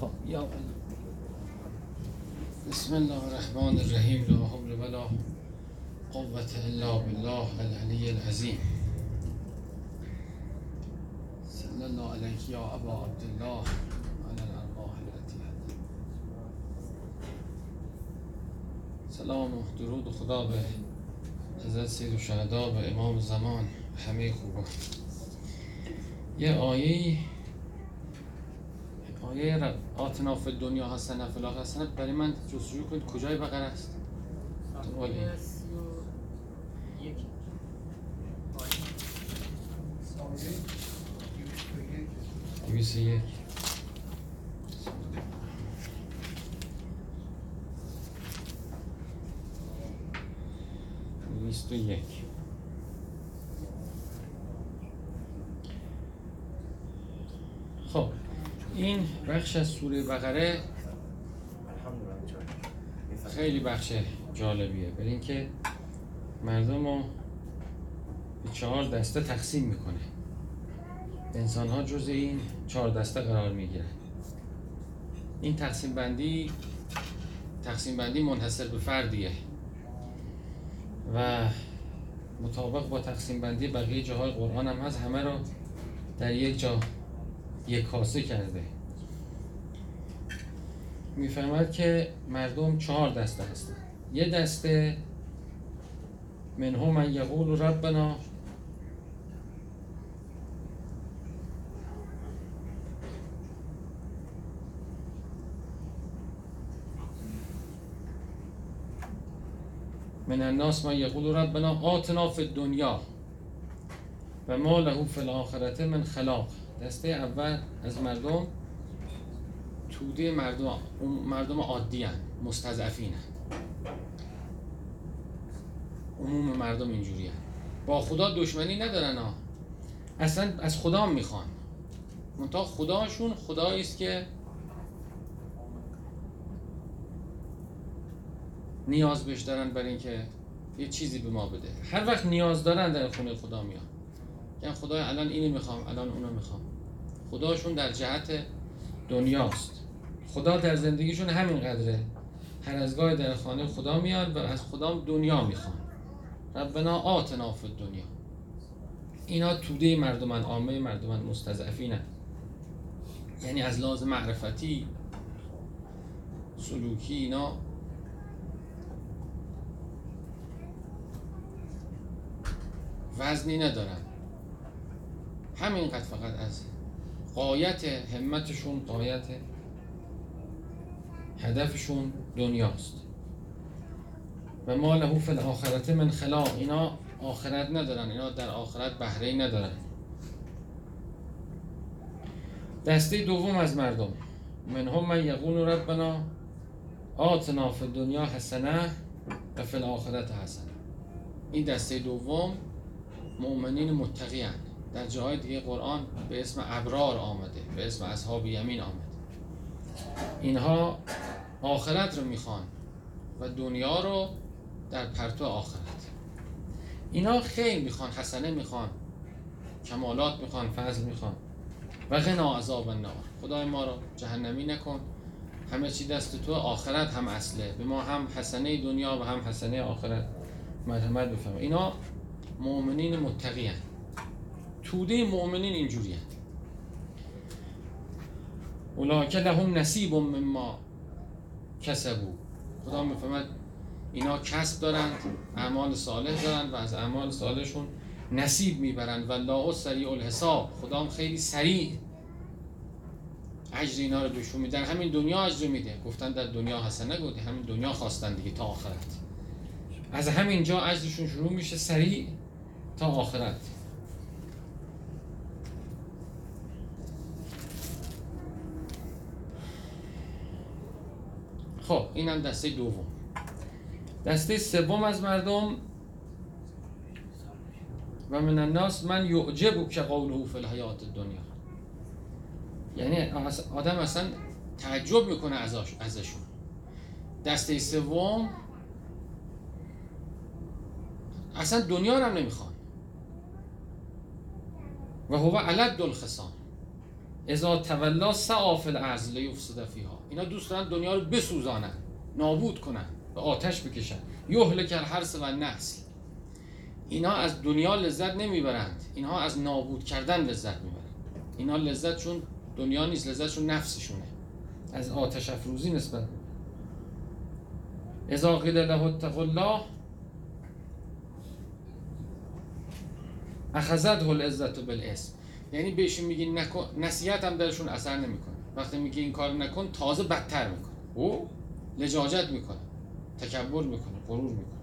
خب یا بسم الله الرحمن الرحیم لا حول ولا قوة الا بالله العلی العظیم. صلی الله علیک یا ابا عبدالله علی الارواح التي سلام و درود خدا به حضرت سید و شهدا به امام زمان همه خوبا یه آیه آیه ر- آتنا فی دنیا فی الاخره حسنه برای من جستجو کنید. کجای بقره است؟ و یک. دویست و یک. دویست و یک خب این بخش از سوره بقره خیلی بخش جالبیه. برای اینکه مردم رو به چهار دسته تقسیم می‌کنه. انسان ها جز این چهار دسته قرار می‌گیرن. این تقسیم بندی تقسیم بندی منحصر به فردیه. و مطابق با تقسیم بندی بقیه جاهای قرآن هم هست همه رو در یک جا یک کاسه کرده. می‌فهمد که مردم چهار دسته هستن یه دسته منهم من یقول ربنا من الناس من یقول ربنا آتنا فی الدنیا و ما له فی الاخرته من خلاق. دسته اول از مردم توده مردم مردم عادی هن. مستضعفین هن. عموم مردم اینجوری هن. با خدا دشمنی ندارن ها اصلا از خدا می‌خوان منتها خداشون خدایی است که نیاز بهش دارن برای اینکه یه چیزی به ما بده هر وقت نیاز دارن در خونه خدا میان یعنی خدا الان اینو می‌خوام الان اونو می‌خوام خداشون در جهت دنیاست خدا در زندگیشون همین قدره هر از گاهی در خانه خدا میاد و از خدا دنیا می‌خوان. ربنا آتنا فی دنیا اینا توده مردمن عامه مردمن مستضعفینن یعنی از لحاظ معرفتی سلوکی اینا. وزنی ندارن. همینقدر فقط از قایت همتشون قایت هدفشون دنیاست. و ما له فی الاخرته من خلاق. اینا آخرت ندارن اینا در آخرت بهره ندارن. دسته دوم از مردم. منهم من یقول ربنا آتنا فی الدنیا حسنه و فی الاخرت حسنه. این دسته دوم مؤمنین متقی هن. در جاهای دیگه قرآن به اسم ابرار آمده به اسم اصحاب یمین آمده. اینها آخرت رو می‌خوان و دنیا رو در پرتو آخرت. اینا خیلی می‌خوان حسنه می‌خوان کمالات می‌خوان فضل می‌خوان و غنا عذاب النار. خدای ما رو جهنمی نکن. همه چی دست تو آخرت هم اصله. به ما هم حسنه دنیا و هم حسنه آخرت مرحمت بفرما. اینا مؤمنین متقی هن. توده مؤمنین اینجوری هن. اولاکه لهم نصیب مما کسبو خدا می‌فهمد اینا کسب دارند اعمال صالح دارند و از اعمال صالحشون نصیب می‌برند و الله سریع الحساب. خدا هم خیلی سریع اجر اینا رو بهشون میده همین دنیا اجر میده. گفتن در دنیا حسنه گفتی همین دنیا خواستن دیگه تا آخرت. از همین جا اجرشون شروع میشه سریع تا آخرت. خب اینم دسته دوم. دسته سوم از مردم. و من الناس من یعجبو که قوله فی الحیات دنیا یعنی آدم اصلا تعجب می‌کنه ازش ازشون. دسته سوم اصلا دنیا رو هم نمی‌خوان. و هو علد الخصام. اذا تولا سعا فی الارض فیها اینا دوست دارن دنیا رو بسوزانن نابود کنن به آتش بکشن. یهلک الحرث و نسل اینا از دنیا لذت نمی‌برند. اینها از نابود کردن لذت می‌برند. اینا لذت چون دنیا نیست لذتشون نفسشونه. از آتش افروزی نسبت اذا قیل له اتق الله اخذته العزت بالاسم یعنی بهشون میگی نکن نصیحت هم درشون اثر نمی‌کنه. وقتی میگی این کار نکن تازه بدتر می‌کنه. او؟ لجاجت می‌کنه تکبر می‌کنه غرور می‌کنه.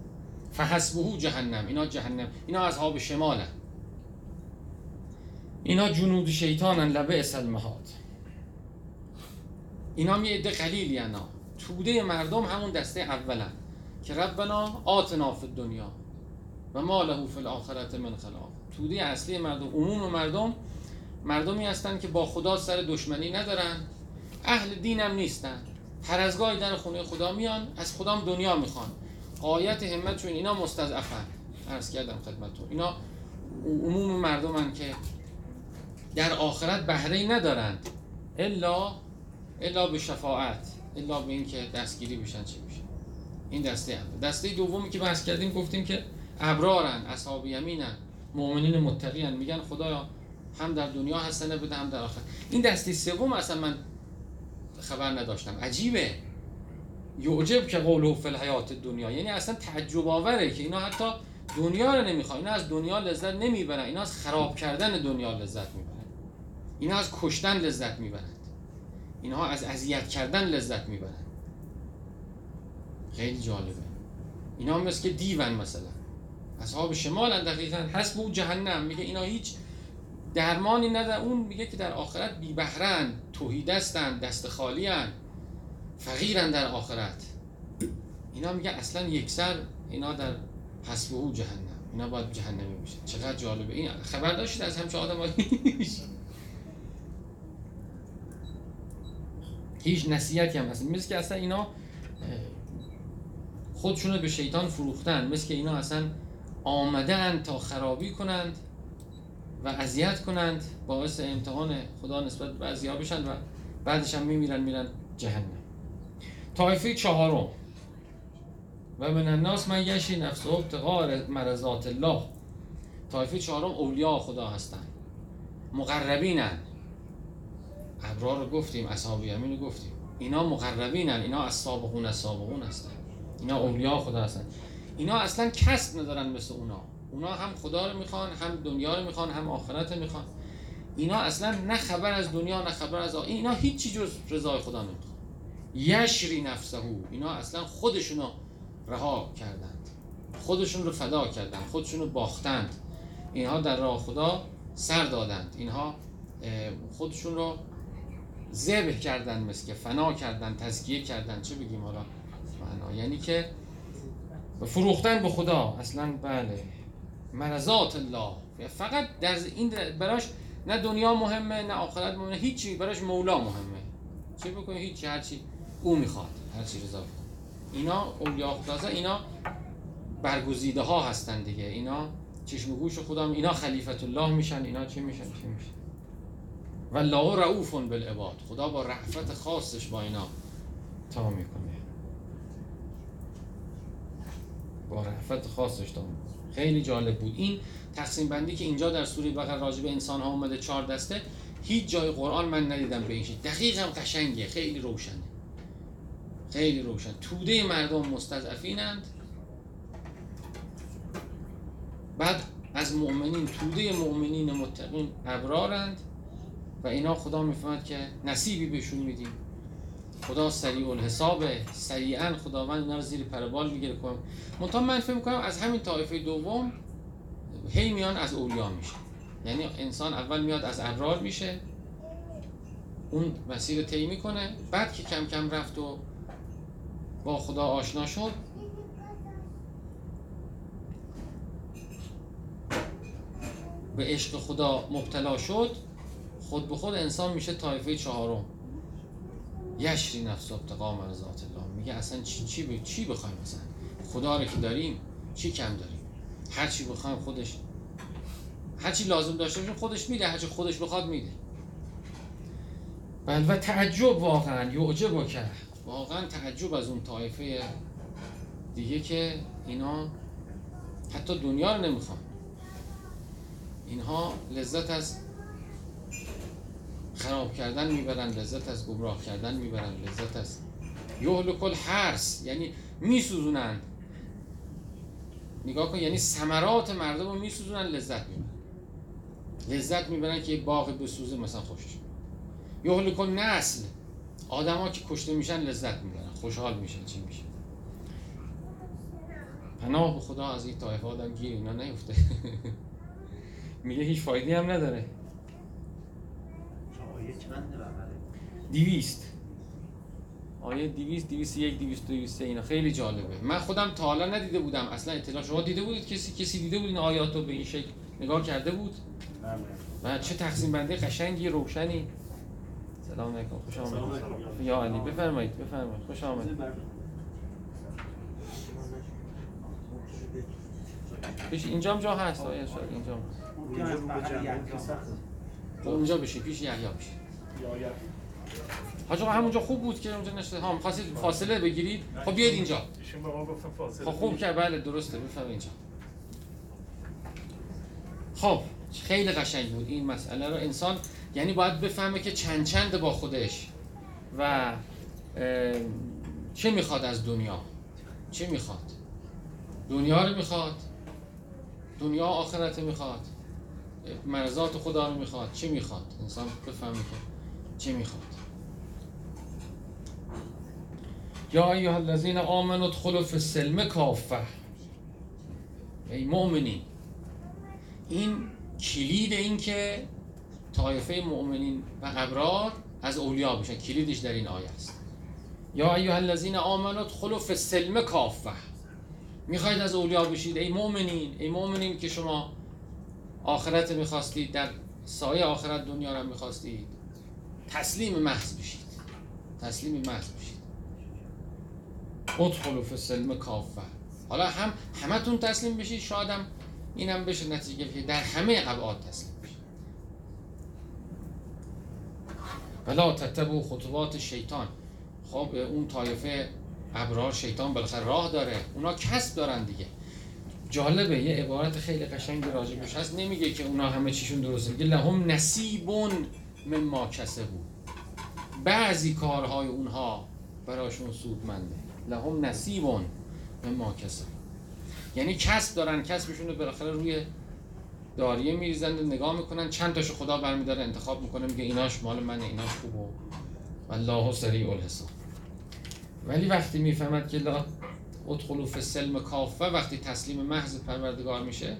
فحسبه جهنم اینا جهنم اینا اصحاب شمالن. اینا جنود شیطانن لبه اسل مهاد اینا می عده قلیلی انا توده مردم همون دسته اولن که ربنا آتنا فی دنیا و ما له فی الاخرت من خلاق. توده اصلی مردم عموم مردم مردمی هستن که با خدا سر دشمنی ندارن. اهل دینم نیستن. هر از گاهی در خونه خدا میان از خدام دنیا می‌خوان. قایت همت چون اینا مستضعفن. عرض کردم خدمتتون. اینا عموم مردمن که در آخرت بهره ندارند الا الا به شفاعت. الا به اینکه دستگیری بشن چی بشه این دسته اول دسته دومی که بحث کردیم گفتیم که ابرارن اصحاب یمینن مؤمنین متقین میگن خدایا هم در دنیا حسنه بده هم در آخرت این دسته سوم اصلا من خبر نداشتم. عجیبه. یعجب که قوله فی الحیات دنیا. یعنی اصلا تعجب آوره که اینا حتی دنیا رو نمی‌خوان. اینا از دنیا لذت نمی‌برن. اینا از خراب کردن دنیا لذت می‌برن. اینا از کشتن لذت می‌برند اینها از اذیت کردن لذت می‌برند خیلی جالبه. اینا مثل که دیون مثلا. اصحاب شمال دقیقا حسب او جهنم. میگه اینا هیچ درمانی ندارن. اون میگه که در آخرت بی بهرن توهی دستن دست خالی هن. فقیرن در آخرت. اینا میگه اصلا یکسر اینا در حسب او جهنم. اینا باید جهنمی میشه چقدر جالبه. این خبر داشتید از همچه آدم هیچ نصیحتی هم هست. مثل که اصلا اینا خودشونو به شیطان فروختن. مثل که اینا اصلا آمدن تا خرابی کنند. و اذیت کنند باعث امتحان خدا نسبت به ازیا بشن و بعدش هم میمیرن میرن جهنم. طایفه چهارم. و من الناس من یشی نفسه ابتقار مرزات الله. طایفه چهارم اولیاء خدا هستند. مقربینن ابرار رو گفتیم اصحاب یمین رو گفتیم. اینا مقربینن اینا از سابقون از سابقون هستن اینا اولیاء خدا هستن اینا اصلا کسب ندارن مثل اونا. اونا هم خدا رو می‌خوان هم دنیا رو می‌خوان هم آخرت رو می‌خوان. اینا اصلا نه خبر از دنیا نه خبر از آخرت. اینا هیچی جز رضای خدا نمی‌خوان. یشری نفسه اینا اصلا خودشونو رها کردند. خودشون رو فدا کردند. خودشون رو باختند. اینها در راه خدا سر دادند. اینها خودشون رو ذبح کردن مثل که فنا کردن تزکیه کردن چه بگیم حالا؟ یعنی که فروختن به خدا. اصلا بله. مرزات الله. فقط در این براش نه دنیا مهمه نه آخرت مهمه هیچی. براش مولا مهمه. چه بکنه هیچی. هرچی او می‌خواد. هرچی رضا اینا اولیا خدا اینا برگزیده ها هستن دیگه. اینا چشم گوش خدا اینا خلیفت الله میشن. اینا چی میشن؟ چی میشن؟ و الله رعوف بالعباد. خدا با رحفت خاصش با اینا تا می‌کنه. با رحفت خاصش تا خیلی جالب بود. این تقسیم بندی که اینجا در سوره بقره راجع به انسان ها اومده چهار دسته هیچ جای قرآن من ندیدم به این دقیقم قشنگه خیلی روشنه. خیلی روشن. توده مردم مستضعفینند. بعد از مؤمنین توده مؤمنین متقین ابرارند. و اینا خدا می‌فهمد که نصیبی بهشون میدیم. خدا سریع الحساب سریعا خداوند اینا رو زیر پربال می‌گیره. کنم منتها من فکر می‌کنم از همین طایفه دوم هی میان از اولیا میشه یعنی انسان اول میاد از ابرار میشه اون مسیر طی می‌کنه. بعد که کم کم رفت و با خدا آشنا شد به عشق خدا مبتلا شد خود به خود انسان میشه طایفه چهارم. یشری نفس ابتقا مرزات الله. میگه اصلا چی چی ب... چی بخوایم مثلا؟ خدا رو که داریم چی کم داریم؟ هر چی بخوایم خودش هر چی لازم داشته باشیم خودش میده هر چی خودش بخواد میده. بل و تعجب واقعا یعجب که واقعا تعجب از اون طایفه دیگه که اینا حتی دنیا رو نمی‌خوان. اینها لذت از خراب کردن می‌برن لذت از گمراه کردن می‌برن لذت از یهل کل حرس یعنی میسوزونن. نگاه کن یعنی ثمرات مردم رو میسوزونن لذت می‌برن. لذت می‌برن که یه باغ بسوزه مثلا خوشش یهل کل نسل آدما که کشته میشن لذت می‌برن. خوشحال میشن چی میشه؟ پناه به خدا از این طایفه آدم گیر اینا نیفته. میگه هیچ فایدی هم نداره. آیه بغله دیویست آیه دیویست دیویست یک دیویست دیویست اینا. خیلی جالبه. من خودم تا حالا ندیده بودم. اصلا اطلاع شما دیده بودید؟ کسی کسی دیده بود این آیات رو به این شکل نگاه کرده بود؟ و چه تقسیم بنده قشنگی روشنی؟ سلام علیکم. خوش آمدید. یا علی بفرمایید بفرمایید. خوش آمدید. پیش اینجام جا هست. آیه شاید اینجام. اونجا بشین پیش یحیی بشین حاج همونجا خوب بود که اونجا نشده ها می‌خواستید فاصله بگیرید خب بیاید اینجا ایشون ما فاصله خب خوب که بله درسته بفهم اینجا خب خیلی قشنگ بود. این مسئله رو انسان یعنی باید بفهمه که چند چند با خودش و چه می‌خواد از دنیا؟ چه می‌خواد؟ دنیا رو می‌خواد؟ دنیا آخرت می‌خواد؟ مرزات خدا رو می‌خواد. چه می‌خواد؟ انسان بفهمه چه می‌خواد. یا ایها الذین آمنوا ادخلوا فی السلم کافه ای مؤمنین. این کلید این که طایفه مؤمنین و ابرار از اولیا بشن کلیدش در این آیه است. یا ایها الذین آمنوا ادخلوا فی السلم کافه می‌خواید از اولیا بشید؟ ای مؤمنین. ای مؤمنین که شما آخرت می‌خواستید در سایه آخرت دنیا را می‌خواستید تسلیم محض بشید. تسلیم محض بشید. ادخلوا فی السلم کافه حالا هم همتون تسلیم بشید شاید هم اینم بشه نتیجه که در همه ابعاد تسلیم بشید. ولا تتبعوا خطوات شیطان. خب اون طایفه ابرار شیطان بالاخره راه داره. اونا کسب دارن دیگه. جالبه یه عبارت خیلی قشنگی راجبش هست. نمیگه که اونا همه چیشون درسته میگه لهم نصیبون مما کسبو بعضی کارهای اونها براشون سودمنده. لهم نصیبون مما کسب یعنی کسب دارن کسبشون رو بالاخره روی داریه میریزن نگاه می‌کنن چند تاشو خدا برمیداره انتخاب می‌کنه میگه ایناش مال منه ایناش خوبه. والله سریع الحساب. ولی وقتی می‌فهمد که لا ادخلوا فی السلم کافه وقتی تسلیم محض پروردگار میشه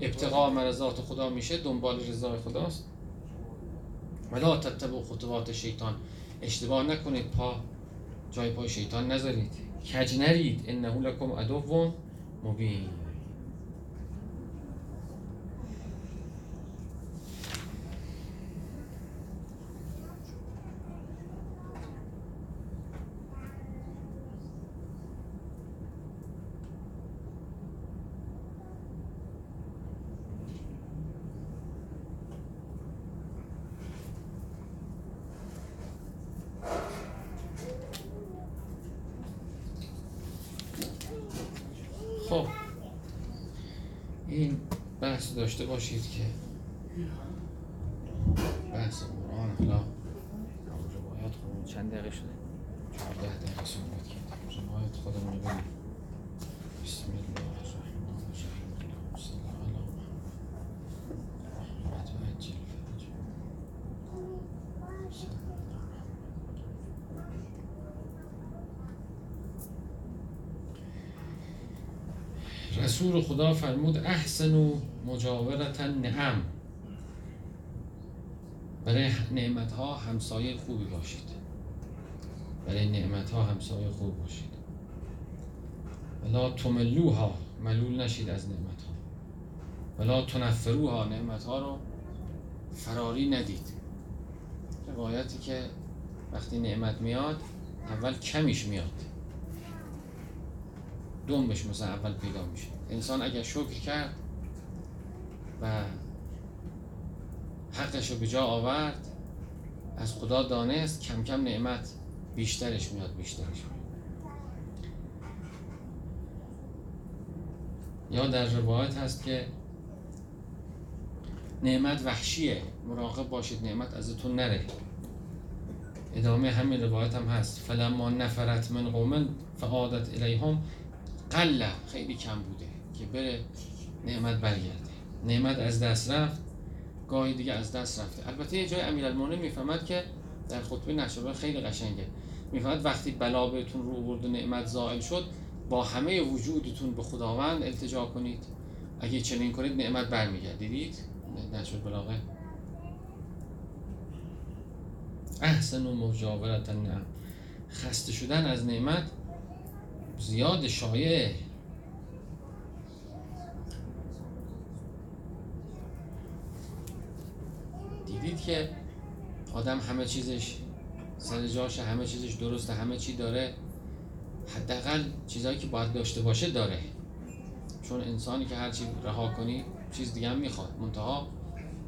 ابتقاء مرضات خدا میشه دنبال رضای خداست. ولا تتبعوا خطوات شیطان. اشتباه نکنید پا جای پای شیطان نذارید. کج نرید؟ انه لکم عدو مبین خب این داشته باشید که بحث قرآن حالا روایات خودمون چند دقیقه شده؟ چهارده دقیقه صحبت کردیم. روایات خودمون رو بسم الله. رسول خدا فرمود احسن و مجاورت نعم. برای نعمت ها همسایه خوبی باشید. برای نعمت ها همسایه خوب باشید. ولا تملوها ملول نشید از نعمت ها ولا تنفروها نعمت ها رو فراری ندید. روایتی که وقتی نعمت میاد اول کمیش میاد. دنبش مثلا اول پیدا میشه. انسان اگر شکر کرد و حقش رو به جا آورد از خدا دانست کم کم نعمت بیشترش میاد بیشترش میاد. یا در روایت هست که نعمت وحشیه. مراقب باشید نعمت ازتون نره. ادامه همین روایت هم هست. فلما نفرت من قومن فعادت الیهم. قله خیلی کم بوده که بره نعمت برگرده. نعمت از دست رفت گاهی دیگه از دست رفته. البته یه جای امیرالمومنین می‌فهمد که در خطبه نشابه خیلی قشنگه. می‌فهمد وقتی بلا بهتون رو برد و نعمت زائل شد با همه وجودتون به خداوند التجا کنید. اگه چنین کنید نعمت برمیگرد دیدید؟ نشد بلاغه. احسن و مجاورت النعم خسته شدن از نعمت زیاد شایعه دیدید که آدم همه چیزش سر جاشه همه چیزش درسته همه چی داره. حداقل چیزهایی که باید داشته باشه داره. چون انسانی که هرچی رها کنی چیز دیگه هم می‌خواد. منتها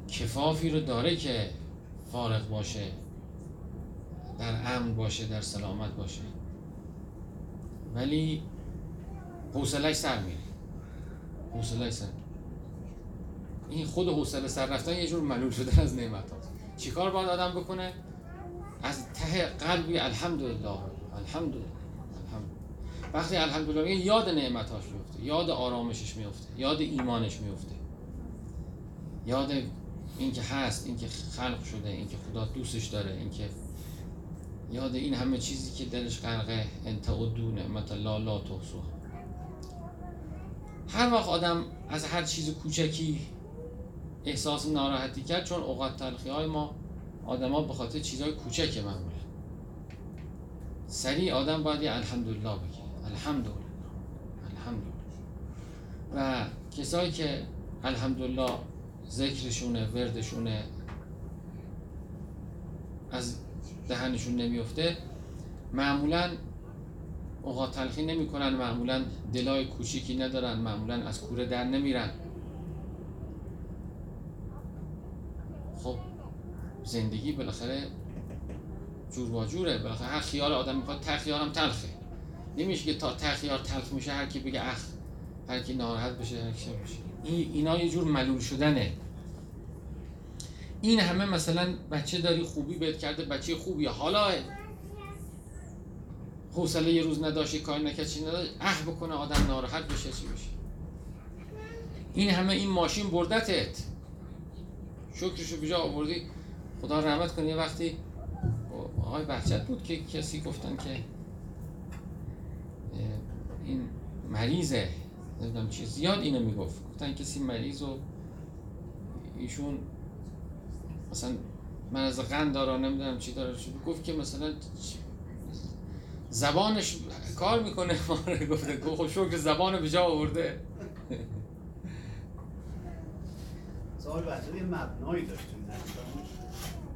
کفافی رو داره که فارغ باشه در امن باشه در سلامت باشه. ولی حوصلش سر میره. حوصلش سر این خود حوصله سر رفتن یه جور ملول شده از نعمت هاست چیکار باید آدم بکنه؟ از ته قلبی الحمدلله الحمدلله الحمد وقتی الحمدلله یاد نعمتاش میفته یاد آرامشش میفته یاد ایمانش میفته یاد اینکه هست اینکه خلق شده اینکه خدا دوستش داره اینکه یاد این همه چیزی که دلش غرقه انت ادو نعمت الله لا تحصوها. هر وقت آدم از هر چیز کوچکی احساس ناراحتی کرد چون اوقات تلخی های ما آدما به خاطر چیزهای کوچکه معمولا. سریع آدم باید یه الحمدلله بگه. الحمدلله. الحمدلله. و کسایی که الحمدلله ذکرشونه وردشونه از دهنشون نمیفته. معمولا اوقات تلخی نمی‌کنن معمولا دلای کوچیکی ندارن معمولا از کوره در نمیرن. خب زندگی بالاخره جور با جوره. بالاخره هر خیال آدم می‌خواد ته خیال هم تلخه. نمیشه که تا ته خیال تلخ میشه هر کی بگه اخ هر کی ناراحت بشه هر کی بشه. این اینا یه جور ملول شدنه. این همه مثلا بچه داری خوبی بهت کرده بچه خوبی حالا حوصله یه روز نداشتی کار نکرد چی نداشت. اه بکنه آدم ناراحت بشه چی بشه. این همه این ماشین بردتت. شکرشو بجا آوردی. خدا رحمت کنه یه وقتی آقای بحجت بود که کسی گفتن که این مریضه نمی‌دونم چی زیاد اینو می‌گفت. گفتن کسی مریض و ایشون مثلا مرض قند داره نمی‌دونم چی داره چی گفت که مثلا زبانش کار می‌کنه. گفته خب شکر زبان به جا آورده. سوال بچه یه مبنایی داشتیم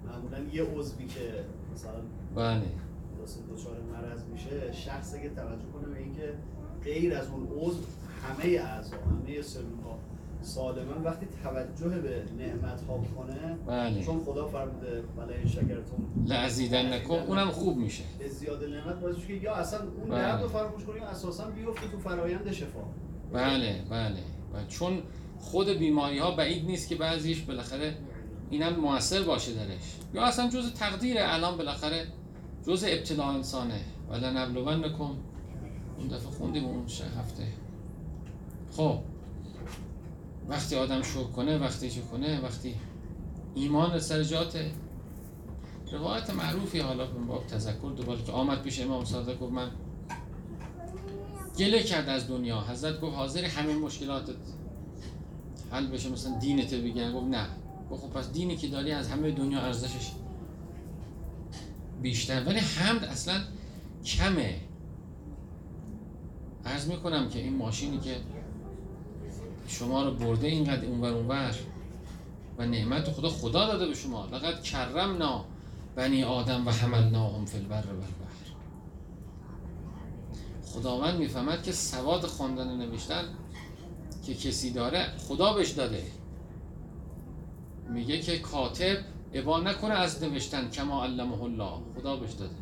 معمولا یه عضوی که مثلا بله. دچار مرض میشه شخص اگه توجه کنه به اینکه غیر از اون عضو همه اعضا همه سلول ها سالما وقتی توجه به نعمت ها کنه بله. چون خدا فرموده بله شکرتون لعزیدن نکن اونم خوب میشه. به زیاده نعمت باعث که یا اصلا اون بله. نعمت رو فراموش کنی یا اساسا بیفته تو فرایند شفا. بله بله. و چون خود بیماری ها بعید نیست که بعضیش بالاخره اینم موثر باشه درش. یا اصلا جز تقدیره الان بالاخره جز ابتلا انسانه. ولی نبلون نکن اون دفعه خوندیم اون هفته. خب. وقتی آدم شکر کنه وقتی چه کنه وقتی ایمان سر جاته. روایت معروفی حالا به باب تذکر دوباره که آمد پیش امام صادق گفت من گله کرد از دنیا. حضرت گفت حاضر همه مشکلاتت. حل بشه مثلا دینت بگن. گفت نه. گفت خب پس دینی که داری از همه دنیا ارزشش بیشتر. ولی حمد اصلا کمه. عرض می‌کنم که این ماشینی که شما رو برده اینقدر اونور اونور. و نعمت خدا خدا داده به شما. لقد کرمنا بنی آدم و حملناهم فی البر و البحر. خداوند می‌فهمد که سواد خواندن و نوشتن که کسی داره خدا بهش داده. میگه که کاتب ابا نکنه از نوشتن کما علمه الله. خدا بهش داده.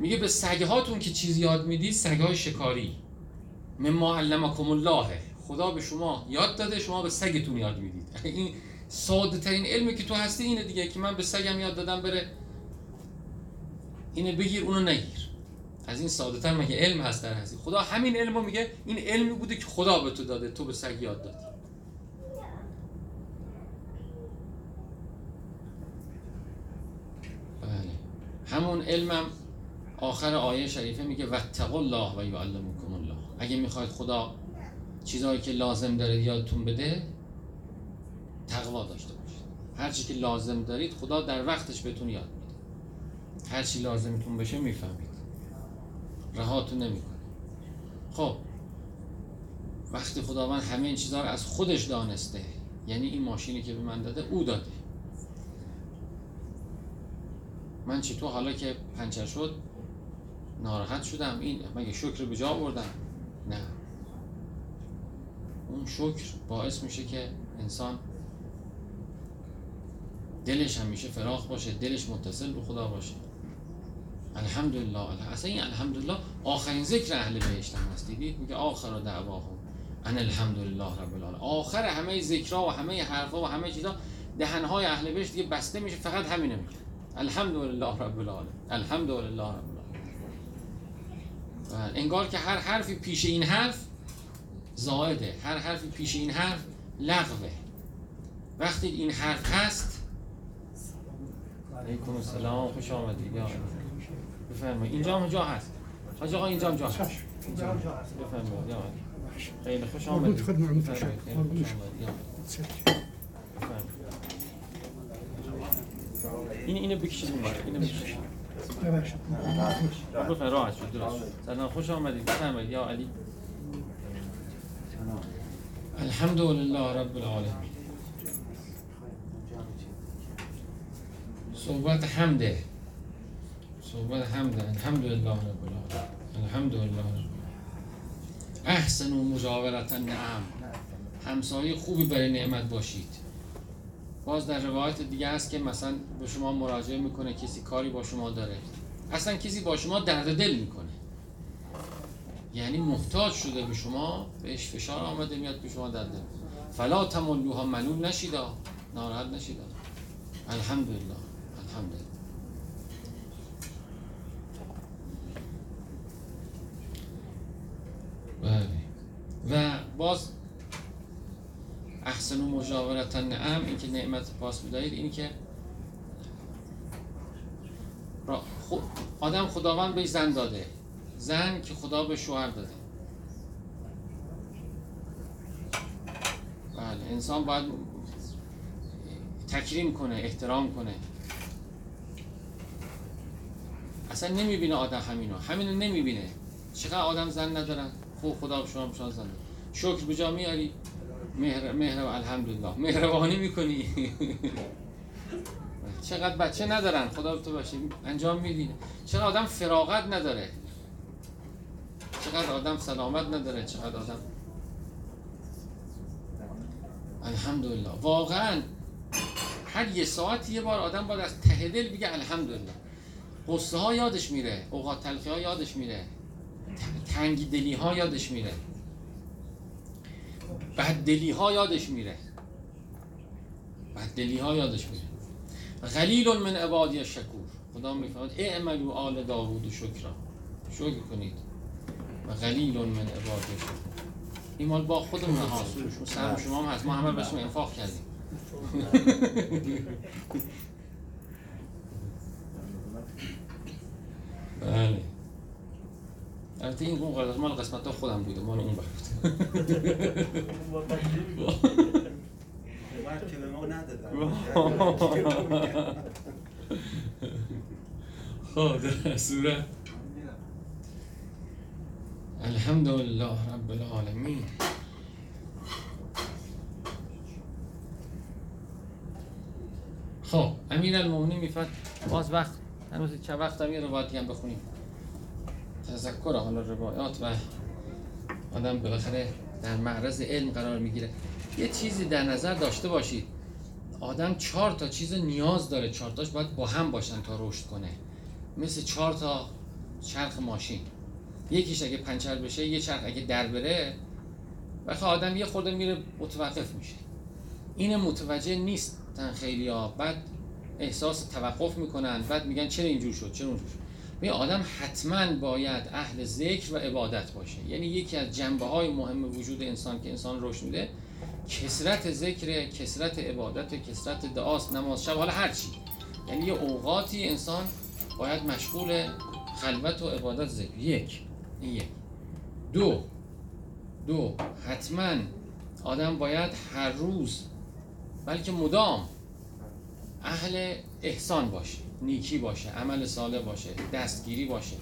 میگه به سگهاتون که چیز یاد می‌دید سگهای شکاری. مما علمکم الله. خدا به شما یاد داده شما به سگتون یاد می‌دید. این ساده ترین علمی که تو هستی اینه دیگه که من به سگم یاد دادم بره. اینه بگیر اونو نگیر. از این ساده تر مگه علم هست در هستی؟ خدا همین علمو میگه. این علمی بوده که خدا به تو داده تو به سگ یاد دادی. بله. همون علمم آخر آیه شریفه میگه واتقوا الله و یعلمکم الله. اگه می‌خواید خدا چیزهایی که لازم داره یادتون بده تقوا داشته باشید. هر چی که لازم دارید خدا در وقتش بهتون یاد میده. هر چی لازمتون بشه می‌فهمید. رهاتون نمی‌کنه. خب وقتی خداوند همه این چیزها رو از خودش دانسته یعنی این ماشینی که به من داده او داده. من چطور حالا که پنچر شد ناراحت شدم این مگه شکر به جا بردم نه. اون شکر باعث میشه که انسان دلش همیشه فراخ باشه دلش متصل به خدا باشه. الحمدلله. اصلا این الحمدلله آخرین ذکر اهل بهشت هم هست. دیدید میگه آخر دعواهم. ان الحمدلله رب العالمین. آخر همه ذکرها و همه حرفها و همه چیزا دهنهای اهل بهشت دیگه بسته میشه فقط همینه میگه. الحمدلله رب العالمین. الحمدلله رب العالمین. انگار که هر حرفی پیش این حرف زائده. هر حرفی پیش این حرف لغوه. وقتی این حرف هست علیکم السلام خوش آمدید. یا بفرمایید. اینجا هم جا هست. حاج آقا اینجا هم جا هست. اینجا هم جا هست. بفرمایید. یا خیلی خوش آمدید. خدمت بفرمایید. این اینو بکشید اون اینو بکشید. بفرمایید. راحت شد درست سلام. خوش آمدید. بفرمایید. یا علی. الحمد لله رب العالمین صحبت حمده صحبت حمده الحمد لله رب العالمین الحمد لله رب العالمین احسن و مجاورت نعم همسایه خوبی برای نعمت باشید باز در روایت دیگه هست که مثلا به شما مراجعه می‌کنه کسی کاری با شما داره اصلا کسی با شما درد دل می‌کنه یعنی محتاج شده به شما بهش فشار آمده میاد به شما درد دل فلا تملوها ملول نشیدا. ناراحت نشیدا. الحمدلله. الحمدلله. بله. و باز احسن و مجاورتا نعم این که نعمت پاس بدهید این که آدم خداوند بهش زن داده. زن که خدا به شوهر داده. بله انسان باید تکریم کنه احترام کنه. اصلا نمی‌بینه آدم همینو. همینو نمی‌بینه. چقدر آدم زن ندارن؟ خب خدا به شما شما زن. شکر به جا میاری؟ مهر مهر الحمدلله. مهربانی می‌کنی؟ چقدر بچه ندارن؟ خدا تو باشه انجام میدی. چقدر آدم فراغت نداره؟ چقدر آدم سلامت نداره چقدر آدم الحمدلله. واقعا هر یه ساعت یه بار آدم باید از ته دل بگه الحمدلله. قصه ها یادش میره اوقات تلخی ها یادش میره. تنگی دلی ها یادش میره. بعد دلی ها یادش میره. بعد دلی ها یادش میره. غلیل من عبادی شکور خدا میفرماد اعملوا آل داوود شکرا. شکر کنید. و غلیل من عبادی شکور این مال با خودمون ها سرشون سر شما. هم هست. ما همه بهشون انفاق کردیم. بله. البته این اون قسمت مال قسمت خودم بوده. مال اون ندادن خب در صورت الحمد لله رب العالمین خب امیر المومنین میفرد باز وقت هنوز چه وقت هم یه روایتی هم بخونیم. تذکر حالا روایات و آدم بالاخره در معرض علم قرار می‌گیره. یه چیزی در نظر داشته باشید. آدم چهار تا چیز نیاز داره. چهار تاش باید با هم باشن تا رشد کنه. مثل چهار تا چرخ ماشین. یکیش اگه پنچر بشه یه چرخ اگه در بره وقتی آدم یه خورده میره متوقف میشه. این متوجه نیستن خیلی ها بعد احساس توقف می‌کنن بعد میگن چرا اینجور شد چرا اونجور شد. به آدم حتما باید اهل ذکر و عبادت باشه. یعنی یکی از جنبه های مهم وجود انسان که انسان رشد میده کسرت ذکر کسرت عبادت کسرت دعاست نماز شب حالا هر چی. یعنی یه اوقاتی انسان باید مشغول خلوت و عبادت ذکر. یک. این یک. دو. دو. حتما آدم باید هر روز بلکه مدام اهل احسان باشه نیکی باشه عمل صالح باشه دستگیری باشه.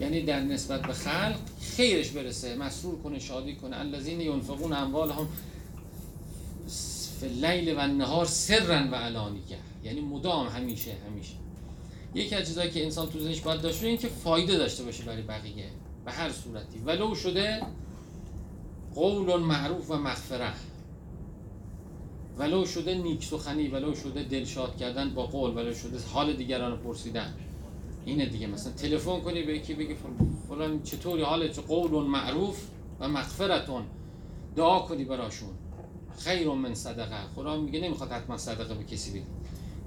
یعنی در نسبت به خلق خیرش برسه. مسرور کنه شادی کنه. الذین ینفقون اموالهم فی اللیل و نهار سرا و علانیه یعنی مدام همیشه همیشه. یکی از چیزایی که انسان تو ذهنش باید داشته این که فایده داشته باشه برای بقیه. به هر صورتی. ولو شده قول معروف و مغفره. ولو شده نیک سخنی ولو شده دلشاد کردن با قول ولو شده حال دیگران رو پرسیدن. اینه دیگه. مثلا تلفن کنی به یکی بگی فلان چطوری حالت قول معروف و مغفرتون دعا کنی براشون. خیر من صدقه. خدا میگه نمی‌خواد حتما صدقه به کسی بدی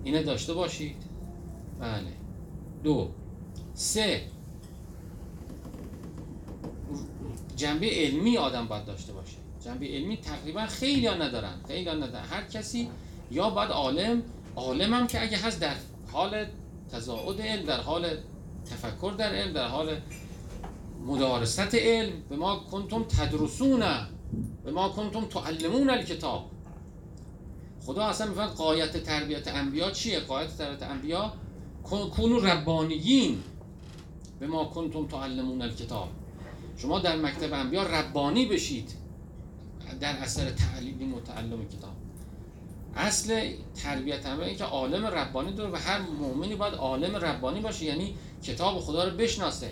اینه داشته باشید. بله. دو. سه. جنبه علمی آدم باید داشته باشه. جنبه علمی تقریبا خیلی ها ندارن خیلی ها ندارن. هر کسی یا باید عالم عالم هم که اگه هست در حال تزاعد علم در حال تفکر در علم در حال مدارست علم به ما کنتم تدرسون به ما کنتم تعلمون الکتاب. خدا اصلا میفرد قایت تربیت انبیا چیه؟ قایت تربیت انبیا کونو ربانیین. به ما کنتم تعلمون الکتاب. شما در مکتب انبیا ربانی بشید. در اثر تعلیم و تعلم کتاب. اصل تربیت همه که عالم ربانی داره و هر مؤمنی باید عالم ربانی باشه یعنی کتاب خدا رو بشناسه.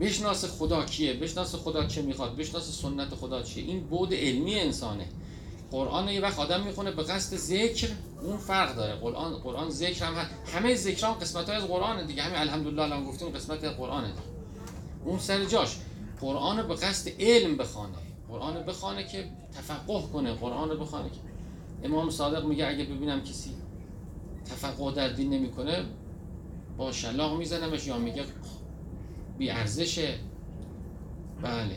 بشناسه خدا کیه بشناسه خدا چه می‌خواد بشناسه سنت خدا چیه. این بود علمی انسانه. قرآن یه وقت آدم می‌خونه به قصد ذکر اون فرق داره. قرآن قرآن ذکر هم همه ذکران قسمت های از قرآن دیگه. همین الحمدلله الان گفتیم قسمت قرآن دیگه اون سر جاش. قرآن به قصد علم بخونه قرآن بخونه که تفقه کنه. قرآن بخونه که امام صادق میگه اگه ببینم کسی تفقه در دین نمی‌کنه با شلاق میزنمش یا میگه بی ارزشه. بله.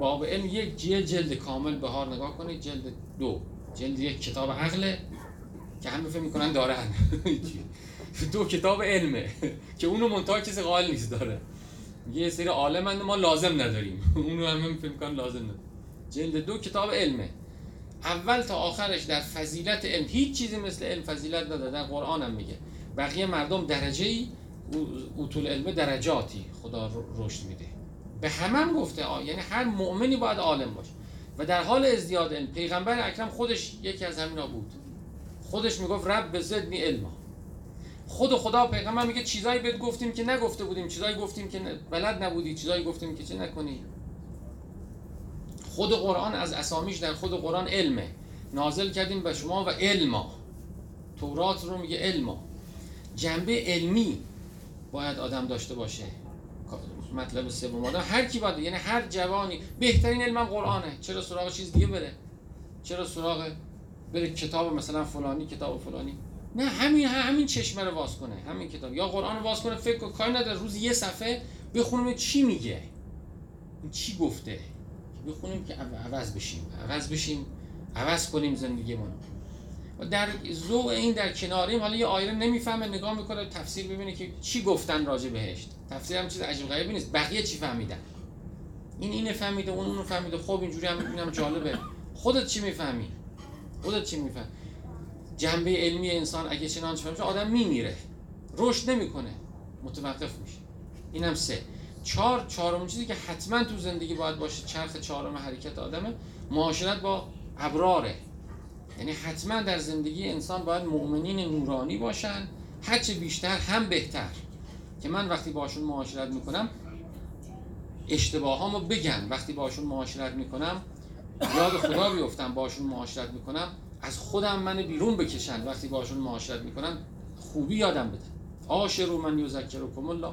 باب علم یک جلد کامل بهار نگاه کنید. جلد دو. جلد یک کتاب عقله که همه فکر می‌کنن دارن دو کتاب علمه. که اونو منتها کسی قائل نیست داره. یه سری عالمند ما لازم نداریم. اونو همه فکر می‌کنن لازم نداریم. جلد دو کتاب علمه. اول تا آخرش در فضیلت علم. هیچ چیزی مثل علم فضیلت نداره در قرآن هم میگه. بقیه مردم درجه ای اوتول علم درجاتی خدا رشد میده. به همه هم گفته آه. یعنی هر مؤمنی باید عالم باشه. و در حال ازدیاد علم پیغمبر اکرم خودش یکی از همینا بود. خودش می‌گفت رب زدنی علما. خود خدا پیغمبر میگه چیزایی بهت گفتیم که نگفته بودیم چیزایی گفتیم که بلد نبودی چیزایی گفتیم که چه نکنی. خود قرآن از اسامیش در خود قرآن علمه. نازل کردیم به شما و علما. تورات رو میگه علما. جنبه علمی باید آدم داشته باشه. مطلب سوم آدم. هر کی باید یعنی هر جوانی. بهترین علم قرآنه. چرا سراغ چیز دیگه بره؟ چرا سراغ بره کتاب مثلا فلانی کتاب فلانی؟ نه همین همین چشمه رو باز کنه همین کتاب. یا قرآن رو باز کنه فکر کاری نداره. روز یه صفحه بخونیم چی میگه. چی گفته؟ بخونیم که عوض بشیم. عوض بشیم عوض کنیم زندگیمون. و در ذوق این در کناریم حالا یه آیه نمی‌فهمه نگاه می‌کنه تفسیر ببینه که چی گفتن راجع بهشت تفسیر هم چیز عجیب غریبی نیست. بقیه چی فهمیدن؟ این اینه فهمیده اون اونو فهمیده. خب اینجوری هم اینم جالبه. خودت چی می‌فهمی؟ خودت چی می‌فهمی؟ جنبه علمی انسان اگه چنان فهمشه آدم میمیره. رشد نمی‌کنه. متوقف میشه. اینم سه. چهار چهارم چیزی که حتما تو زندگی باید باشه چرخ چهارم حرکت آدمه معاشرت با ابراره. یعنی حتما در زندگی انسان باید مؤمنین نورانی باشن. هرچه بیشتر هم بهتر. که من وقتی باشون معاشرت می‌کنم اشتباهامو بگن وقتی باشون معاشرت می‌کنم یاد خدا بیفتم باشون معاشرت می‌کنم. از خودم من بیرون بکشن. وقتی باشون معاشرت می‌کنن خوبی یادم بده. آشرو من یذکرکم الله.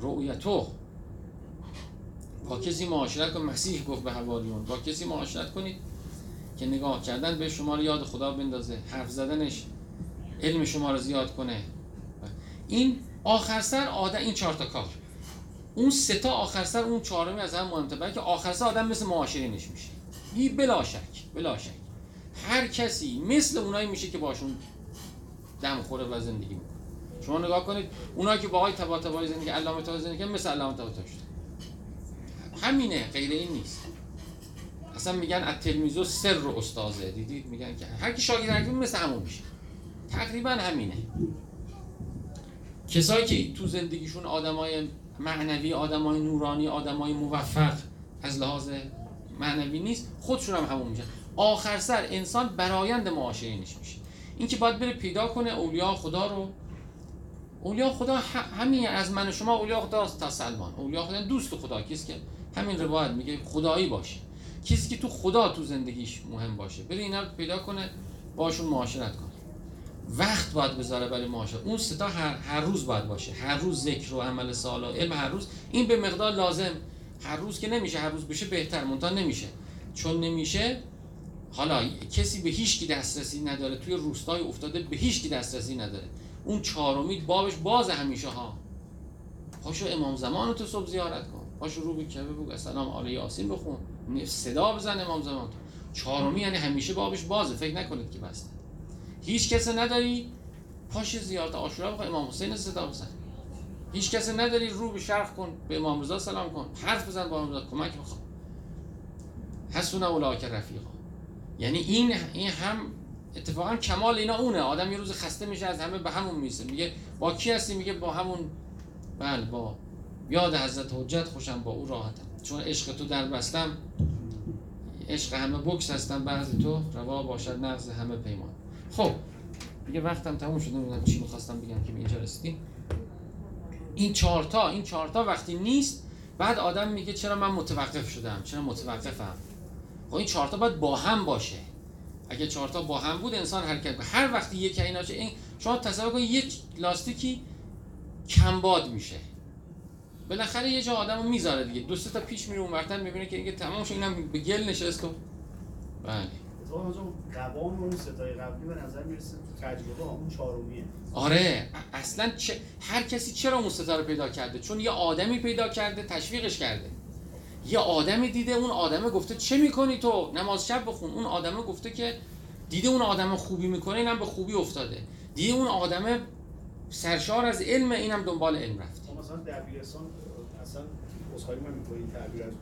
رؤیتو. با کسی معاشرت کن. مسیح گفت به حواریون با کسی معاشرت کنید که نگاه کردن به شما رو یاد خدا بندازه. حرف زدنش علم شما رو زیاد کنه. این آخر سر آدم این چهار تا کار. اون سه تا آخر سر اون چهارمی از هم مهمتره. که آخر سر آدم مثل معاشرینش میشه. بی بلا شک بلا شک. هر کسی مثل اونایی میشه که باشون دم خوره و زندگی می‌کنه. شما نگاه کنید اونایی که با آقای طباطبایی زندگی علامه طباطبایی زندگی مثل علامه طباطبایی شده همینه غیر این نیست. اصلا میگن از تلمیزو سر رو استازه دیدید؟ میگن که هر کی شاگرد مثل همون میشه. تقریبا همینه. کسایی که تو زندگیشون آدمای معنوی آدمای نورانی آدمای موفق از لحاظ معنوی نیست خودشون هم همون میشن آخر سر انسان برایند معاشرینش میشه این که باید بره پیدا کنه اولیاء خدا رو. اولیاء خدا همین از من و شما اولیاء خدا تا سلمان. اولیاء خدا دوست خدا. کسی که همین روایت میگه خدایی باشه کسی که تو خدا تو زندگیش مهم باشه. بره اینا رو پیدا کنه باشون معاشرت کنه. وقت باید بذاره برای معاشرت. اون ستا هر, هر روز باید باشه. هر روز ذکر و عمل صالح علم هر روز. این به مقدار لازم. هر روز که نمیشه هر روز بشه بهتر. منتها نمیشه. چون نمیشه حالا کسی به هیچ کی دسترسی نداره توی روستای افتاده به هیچ کی دسترسی نداره. اون چهارمی بابش باز همیشه ها. پاشو امام زمان تو صبح زیارت کن. پاشو رو به کعبه بگو سلام علی یاسین بخون. صدا بزن امام زمان. تو چهارمی یعنی همیشه بابش بازه فکر نکنید که بسته. هیچ کسی نداری پاش زیارت عاشورا بخواه امام حسین صدا بزن. هیچ کسی نداری رو به شرق کن به امام رضا سلام کن حرف بزن با امام رضا کمک بخواه. حسون اولاک رفیقا. یعنی این این هم اتفاقا کمال اینا اونه. آدم یه روز خسته میشه از همه به همون میسه میگه با کی هستی؟ میگه با همون بله با یاد حضرت حجت خوشم با او راحتم. چون عشق تو در بستم عشق همه بکس هستم بعض تو روا باشد نقض همه پیمان. خب دیگه وقتم تموم شد نمی‌دونم چی می‌خواستم بگم که اینجا رسیدیم. این چهارتا این چهارتا وقتی نیست بعد آدم میگه چرا من متوقف شدم چرا متوقفم؟ خب این چهارتا باید با هم باشه. اگه چهارتا با هم بود انسان حرکت کنه هر وقتی یکی اینا چه این شما تصور کنید یک لاستیکی کمباد میشه. بالاخره یه جا آدمو می‌ذاره دیگه. دو سه تا پیش میره اون وقتا می‌بینه که اینکه تمام شد اینم به گل نشست و بله. قوام اون ستای قبلی به نظر می‌رسه تجربه اون چهارمیه آره. اصلا چه هر کسی چرا اون ستاره پیدا کرده؟ چون یه آدمی پیدا کرده تشویقش کرده. یه آدمی دیده اون آدمه گفته چه می‌کنی تو؟ نماز شب بخون. اون آدمه گفته که دیده اون آدم خوبی می‌کنه اینم به خوبی افتاده. دیده اون آدمه سرشار از علم اینم دنبال علم رفته. ما مثلا دبیرستان اصلا اسخای ما می‌کنیم این تعبیر از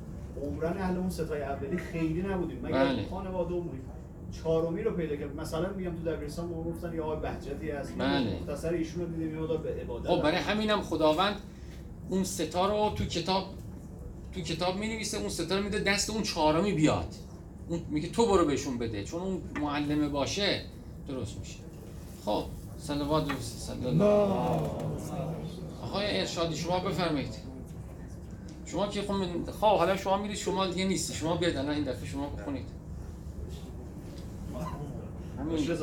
عمرن اهل اون ستای اولی خیلی نبودیم. مگر بله. خانواده بودیم چهارمی رو پیدا کرد مثلا میگم تو دبیرستان ما گفتن یا آقای بهجتی هست. بله. مختصر ایشون رو دیدیم یه به عبادت خب برای همینم خداوند اون ستا رو تو کتاب تو کتاب می نویسه اون ستا رو میده دست اون چهارمی بیاد. اون میگه تو برو بهشون بده. چون اون معلمه باشه درست میشه. خب صلوات آقای ارشادی شما بفرمایید. شما که خب خب حالا شما میرید شما دیگه نیستی. شما بیاد الان این دفعه شما بخونید. باشه